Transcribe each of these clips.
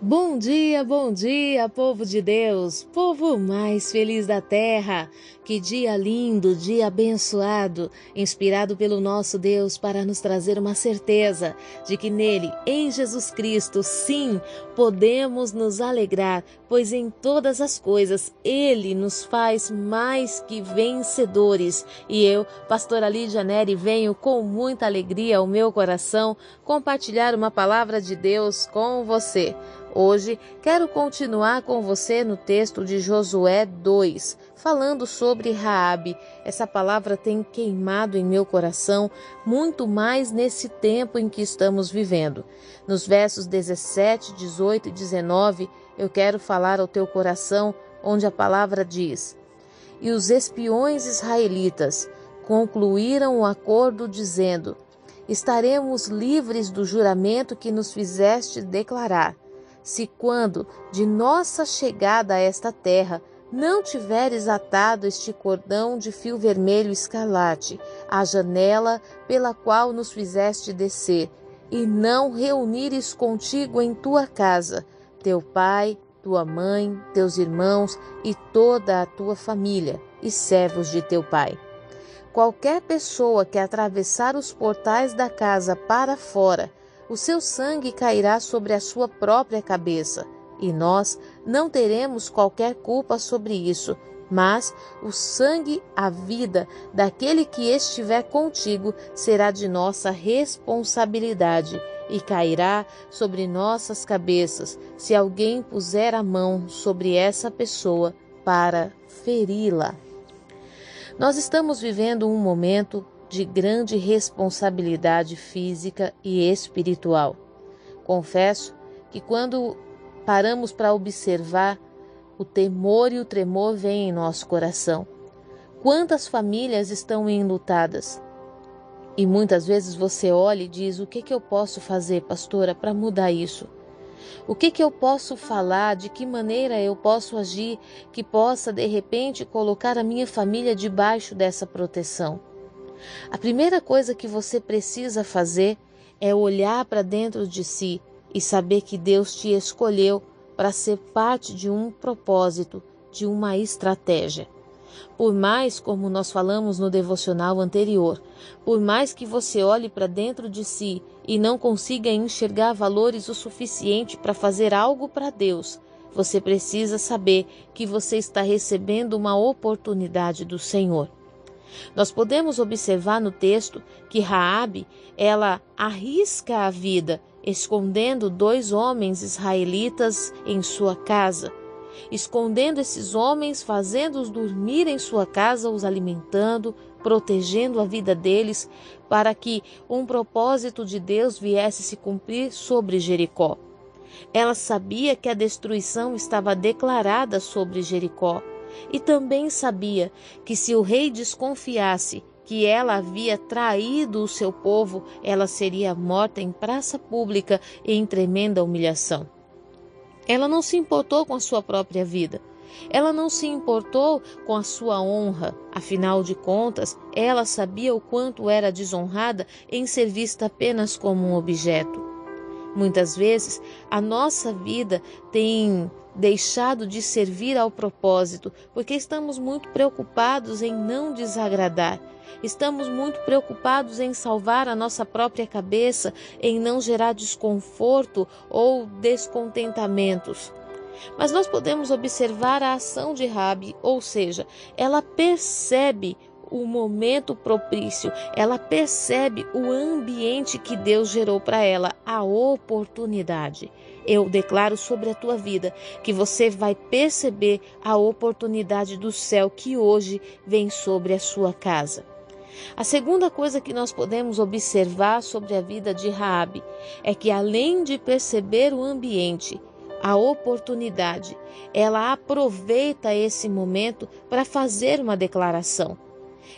Bom dia, bom dia, povo de Deus, povo mais feliz da terra. Que dia lindo, dia abençoado, inspirado pelo nosso Deus para nos trazer uma certeza de que nele, em Jesus Cristo, sim, podemos nos alegrar, pois em todas as coisas ele nos faz mais que vencedores. E eu, pastora Lídia Neri, venho com muita alegria ao meu coração compartilhar uma palavra de Deus com você. Hoje quero continuar com você no texto de Josué 2, falando sobre Raabe. Essa palavra tem queimado em meu coração muito mais nesse tempo em que estamos vivendo. Nos versos 17, 18 e 19, eu quero falar ao teu coração onde a palavra diz: E os espiões israelitas concluíram o acordo dizendo: Estaremos livres do juramento que nos fizeste declarar se quando de nossa chegada a esta terra não tiveres atado este cordão de fio vermelho escarlate à janela pela qual nos fizeste descer, e não reunires contigo em tua casa teu pai, tua mãe, teus irmãos e toda a tua família, e servos de teu pai. Qualquer pessoa que atravessar os portais da casa para fora, o seu sangue cairá sobre a sua própria cabeça, e nós não teremos qualquer culpa sobre isso, mas o sangue, a vida daquele que estiver contigo será de nossa responsabilidade e cairá sobre nossas cabeças se alguém puser a mão sobre essa pessoa para feri-la. Nós estamos vivendo um momento de grande responsabilidade física e espiritual. Confesso que quando paramos para observar, o temor e o tremor vêm em nosso coração. Quantas famílias estão enlutadas? E muitas vezes você olha e diz: O que, que eu posso fazer, pastora, para mudar isso? O que, que eu posso falar? De que maneira eu posso agir que possa, de repente, colocar a minha família debaixo dessa proteção? A primeira coisa que você precisa fazer é olhar para dentro de si e saber que Deus te escolheu para ser parte de um propósito, de uma estratégia. Por mais, como nós falamos no devocional anterior, por mais que você olhe para dentro de si e não consiga enxergar valores o suficiente para fazer algo para Deus, você precisa saber que você está recebendo uma oportunidade do Senhor. Nós podemos observar no texto que Raabe, ela arrisca a vida escondendo dois homens israelitas em sua casa, escondendo esses homens, fazendo-os dormir em sua casa, os alimentando, protegendo a vida deles, para que um propósito de Deus viesse se cumprir sobre Jericó. Ela sabia que a destruição estava declarada sobre Jericó e também sabia que se o rei desconfiasse que ela havia traído o seu povo, ela seria morta em praça pública em tremenda humilhação. Ela não se importou com a sua própria vida. Ela não se importou com a sua honra, afinal de contas, ela sabia o quanto era desonrada em ser vista apenas como um objeto. Muitas vezes a nossa vida tem deixado de servir ao propósito, porque estamos muito preocupados em não desagradar. Estamos muito preocupados em salvar a nossa própria cabeça, em não gerar desconforto ou descontentamentos. Mas nós podemos observar a ação de Rabi, ou seja, ela percebe o momento propício, ela percebe o ambiente que Deus gerou para ela, a oportunidade. Eu declaro sobre a tua vida que você vai perceber a oportunidade do céu que hoje vem sobre a sua casa. A segunda coisa que nós podemos observar sobre a vida de Raabe é que além de perceber o ambiente, a oportunidade, ela aproveita esse momento para fazer uma declaração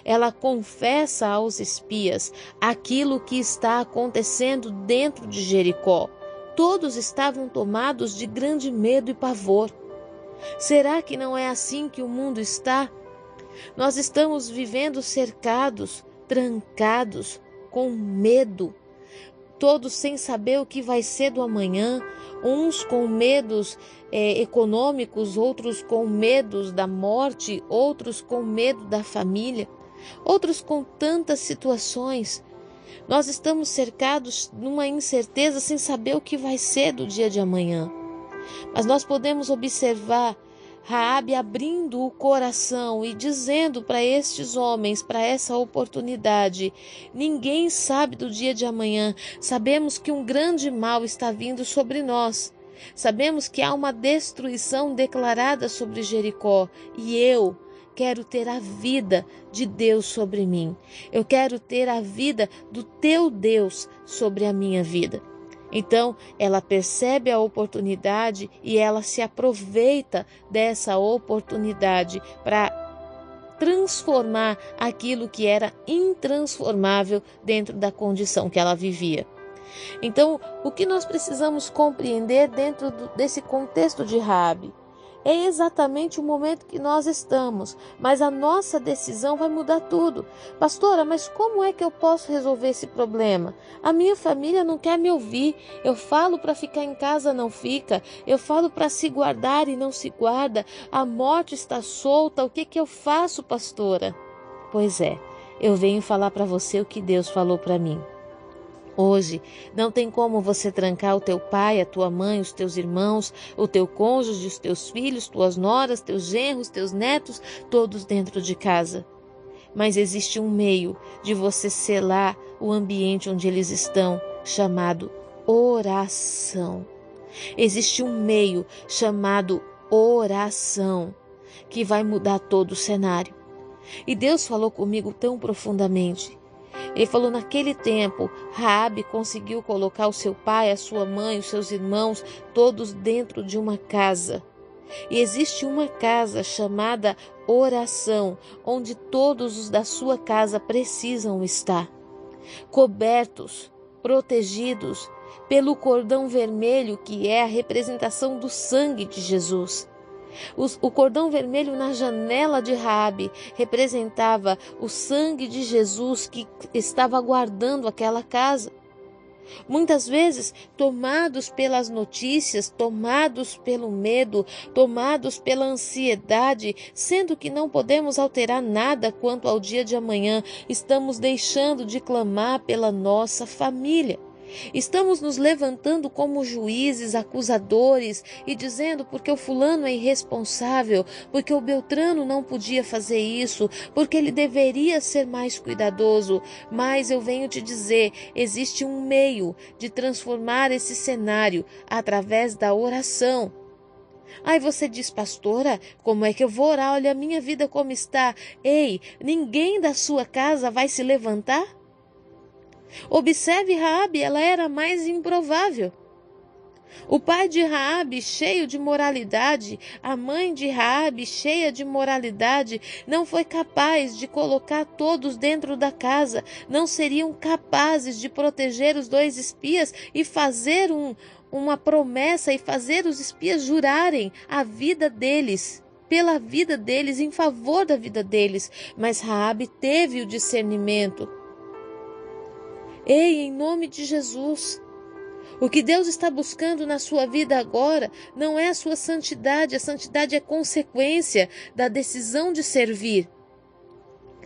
ela confessa aos espias aquilo que está acontecendo dentro de Jericó. Todos estavam tomados de grande medo e pavor. Será que não é assim que o mundo está? Nós estamos vivendo cercados, trancados, com medo. todos sem saber o que vai ser do amanhã, uns com medos é, econômicos, outros com medos da morte, outros com medo da família, outros com tantas situações. Nós estamos cercados numa incerteza sem saber o que vai ser do dia de amanhã. Mas nós podemos observar Raabe abrindo o coração e dizendo para estes homens, para essa oportunidade: ninguém sabe do dia de amanhã. Sabemos que um grande mal está vindo sobre nós. Sabemos que há uma destruição declarada sobre Jericó e eu quero ter a vida de Deus sobre mim. Eu quero ter a vida do teu Deus sobre a minha vida. Então, ela percebe a oportunidade e ela se aproveita dessa oportunidade para transformar aquilo que era intransformável dentro da condição que ela vivia. Então, o que nós precisamos compreender dentro desse contexto de Rabi? É exatamente o momento que nós estamos, mas a nossa decisão vai mudar tudo. Pastora, mas como é que eu posso resolver esse problema? A minha família não quer me ouvir. Eu falo para ficar em casa, não fica. Eu falo para se guardar e não se guarda. A morte está solta. O que, que eu faço, pastora? Pois é, eu venho falar para você o que Deus falou para mim. Hoje não tem como você trancar o teu pai, a tua mãe, os teus irmãos, o teu cônjuge, os teus filhos, tuas noras, teus genros, teus netos, todos dentro de casa. Mas existe um meio de você selar o ambiente onde eles estão, chamado oração. Existe um meio chamado oração que vai mudar todo o cenário. E Deus falou comigo tão profundamente ele falou: naquele tempo, Raabe conseguiu colocar o seu pai, a sua mãe, os seus irmãos, todos dentro de uma casa. E existe uma casa chamada oração, onde todos os da sua casa precisam estar, cobertos, protegidos pelo cordão vermelho que é a representação do sangue de Jesus. O cordão vermelho na janela de Raabe representava o sangue de Jesus que estava guardando aquela casa. Muitas vezes, tomados pelas notícias, tomados pelo medo, tomados pela ansiedade, sendo que não podemos alterar nada quanto ao dia de amanhã, estamos deixando de clamar pela nossa família. Estamos nos levantando como juízes, acusadores e dizendo porque o fulano é irresponsável, porque o Beltrano não podia fazer isso, porque ele deveria ser mais cuidadoso. Mas eu venho te dizer: existe um meio de transformar esse cenário através da oração. Aí você diz, pastora, como é que eu vou orar? Olha a minha vida como está. Ei, ninguém da sua casa vai se levantar? Observe Raabe, ela era mais improvável. O pai de Raabe, cheio de moralidade, a mãe de Raabe, cheia de moralidade, não foi capaz de colocar todos dentro da casa, não seriam capazes de proteger os dois espias e fazer um, uma promessa e fazer os espias jurarem a vida deles pela vida deles, em favor da vida deles. Mas Raabe teve o discernimento Ei, em nome de Jesus. O que Deus está buscando na sua vida agora não é a sua santidade, a santidade é consequência da decisão de servir.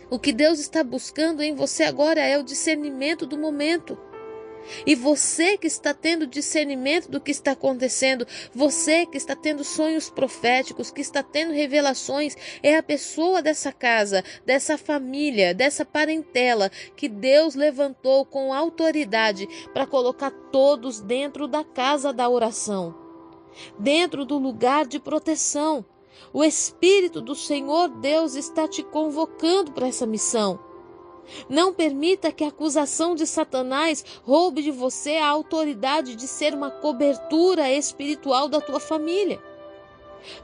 O que Deus está buscando em você agora é o discernimento do momento. E você que está tendo discernimento do que está acontecendo, você que está tendo sonhos proféticos, que está tendo revelações, é a pessoa dessa casa, dessa família, dessa parentela que Deus levantou com autoridade para colocar todos dentro da casa da oração, dentro do lugar de proteção. O Espírito do Senhor Deus está te convocando para essa missão. Não permita que a acusação de Satanás roube de você a autoridade de ser uma cobertura espiritual da tua família.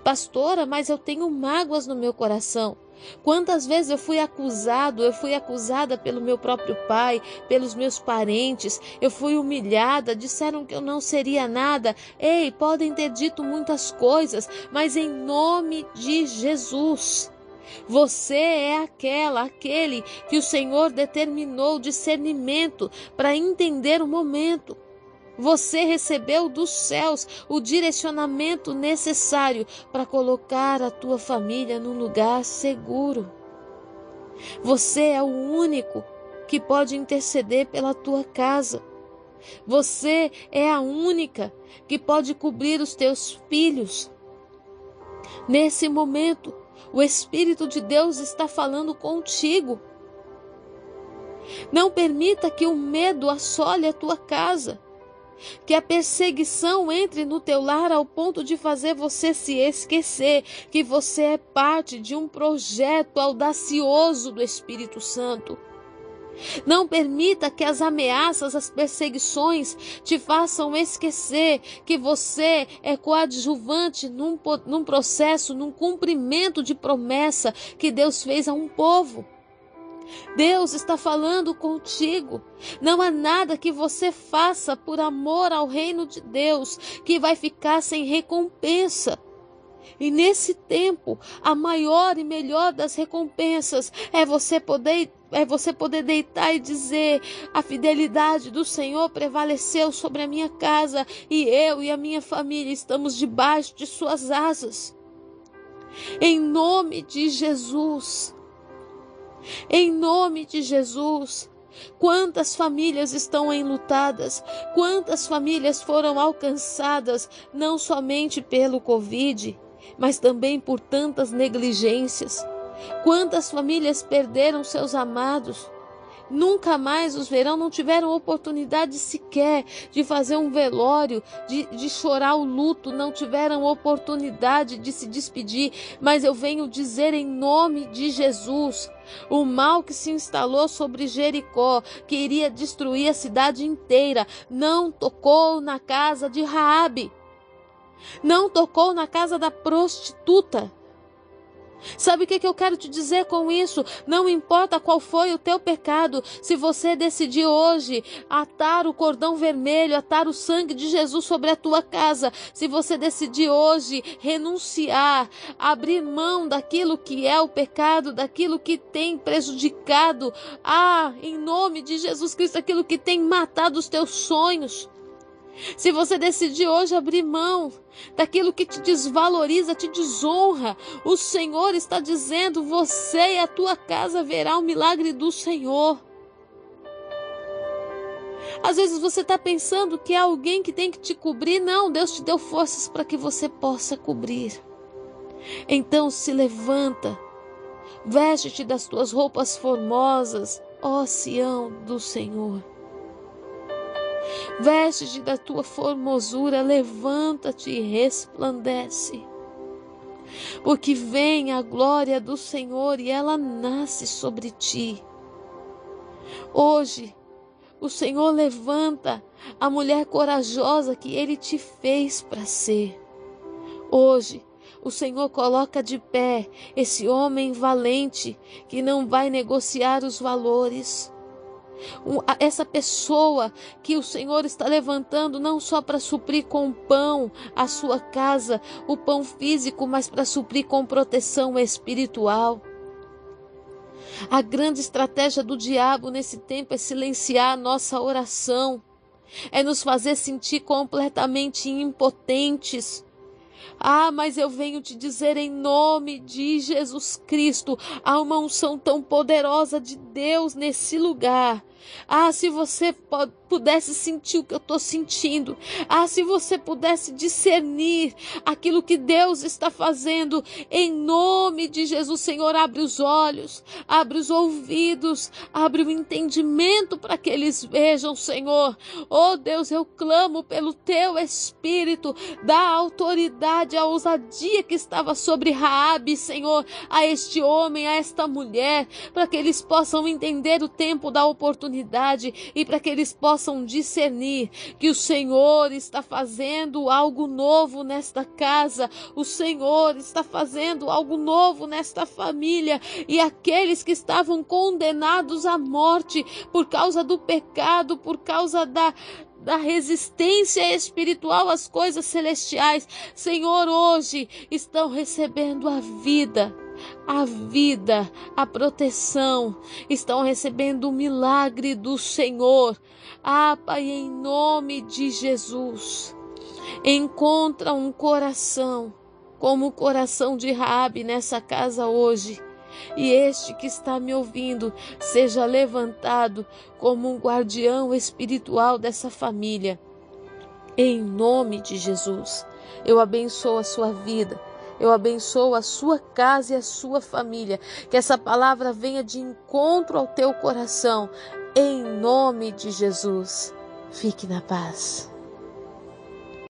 Pastora, mas eu tenho mágoas no meu coração. Quantas vezes eu fui acusado, eu fui acusada pelo meu próprio pai, pelos meus parentes, eu fui humilhada, disseram que eu não seria nada. Ei, podem ter dito muitas coisas, mas em nome de Jesus, Você é aquela, aquele que o Senhor determinou discernimento para entender o momento. Você recebeu dos céus o direcionamento necessário para colocar a tua família num lugar seguro. Você é o único que pode interceder pela tua casa. Você é a única que pode cobrir os teus filhos. Nesse momento, o Espírito de Deus está falando contigo. Não permita que o medo assole a tua casa, que a perseguição entre no teu lar ao ponto de fazer você se esquecer que você é parte de um projeto audacioso do Espírito Santo. Não permita que as ameaças, as perseguições te façam esquecer que você é coadjuvante num, num processo, num cumprimento de promessa que Deus fez a um povo. Deus está falando contigo. Não há nada que você faça por amor ao reino de Deus que vai ficar sem recompensa. E nesse tempo, a maior e melhor das recompensas é você poder é você poder deitar e dizer: a fidelidade do Senhor prevaleceu sobre a minha casa e eu e a minha família estamos debaixo de suas asas. Em nome de Jesus. Em nome de Jesus. Quantas famílias estão enlutadas? Quantas famílias foram alcançadas não somente pelo Covid, mas também por tantas negligências? Quantas famílias perderam seus amados? Nunca mais os verão, não tiveram oportunidade sequer de fazer um velório, de, de chorar o luto, não tiveram oportunidade de se despedir. Mas eu venho dizer em nome de Jesus: o mal que se instalou sobre Jericó, que iria destruir a cidade inteira, não tocou na casa de Raabe. Não tocou na casa da prostituta. Sabe o que, que eu quero te dizer com isso? Não importa qual foi o teu pecado, se você decidir hoje atar o cordão vermelho, atar o sangue de Jesus sobre a tua casa, se você decidir hoje renunciar, abrir mão daquilo que é o pecado, daquilo que tem prejudicado, ah, em nome de Jesus Cristo, aquilo que tem matado os teus sonhos. Se você decidir hoje abrir mão daquilo que te desvaloriza, te desonra, o Senhor está dizendo: você e a tua casa verá o milagre do Senhor. Às vezes você está pensando que é alguém que tem que te cobrir. Não, Deus te deu forças para que você possa cobrir. Então se levanta, veste-te das tuas roupas formosas, ó Sião do Senhor. Veste-te da tua formosura, levanta-te e resplandece. Porque vem a glória do Senhor e ela nasce sobre ti. Hoje, o Senhor levanta a mulher corajosa que ele te fez para ser. Hoje, o Senhor coloca de pé esse homem valente que não vai negociar os valores essa pessoa que o Senhor está levantando não só para suprir com pão a sua casa, o pão físico, mas para suprir com proteção espiritual. A grande estratégia do diabo nesse tempo é silenciar a nossa oração, é nos fazer sentir completamente impotentes ah, mas eu venho te dizer em nome de Jesus Cristo, há uma unção tão poderosa de Deus nesse lugar. Ah, se você pudesse sentir o que eu estou sentindo. Ah, se você pudesse discernir aquilo que Deus está fazendo. Em nome de Jesus, Senhor, abre os olhos, abre os ouvidos, abre o entendimento para que eles vejam, Senhor. Oh Deus, eu clamo pelo teu Espírito, da autoridade a ousadia que estava sobre Raabe, Senhor, a este homem, a esta mulher, para que eles possam entender o tempo da oportunidade e para que eles possam discernir que o Senhor está fazendo algo novo nesta casa, o Senhor está fazendo algo novo nesta família e aqueles que estavam condenados à morte por causa do pecado, por causa da da resistência espiritual às coisas celestiais, Senhor, hoje estão recebendo a vida a vida, a proteção, estão recebendo o milagre do Senhor. Ah, Pai, em nome de Jesus, encontra um coração como o coração de Rabi nessa casa hoje. E este que está me ouvindo seja levantado como um guardião espiritual dessa família. Em nome de Jesus, eu abençoo a sua vida. Eu abençoo a sua casa e a sua família. Que essa palavra venha de encontro ao teu coração. Em nome de Jesus. Fique na paz.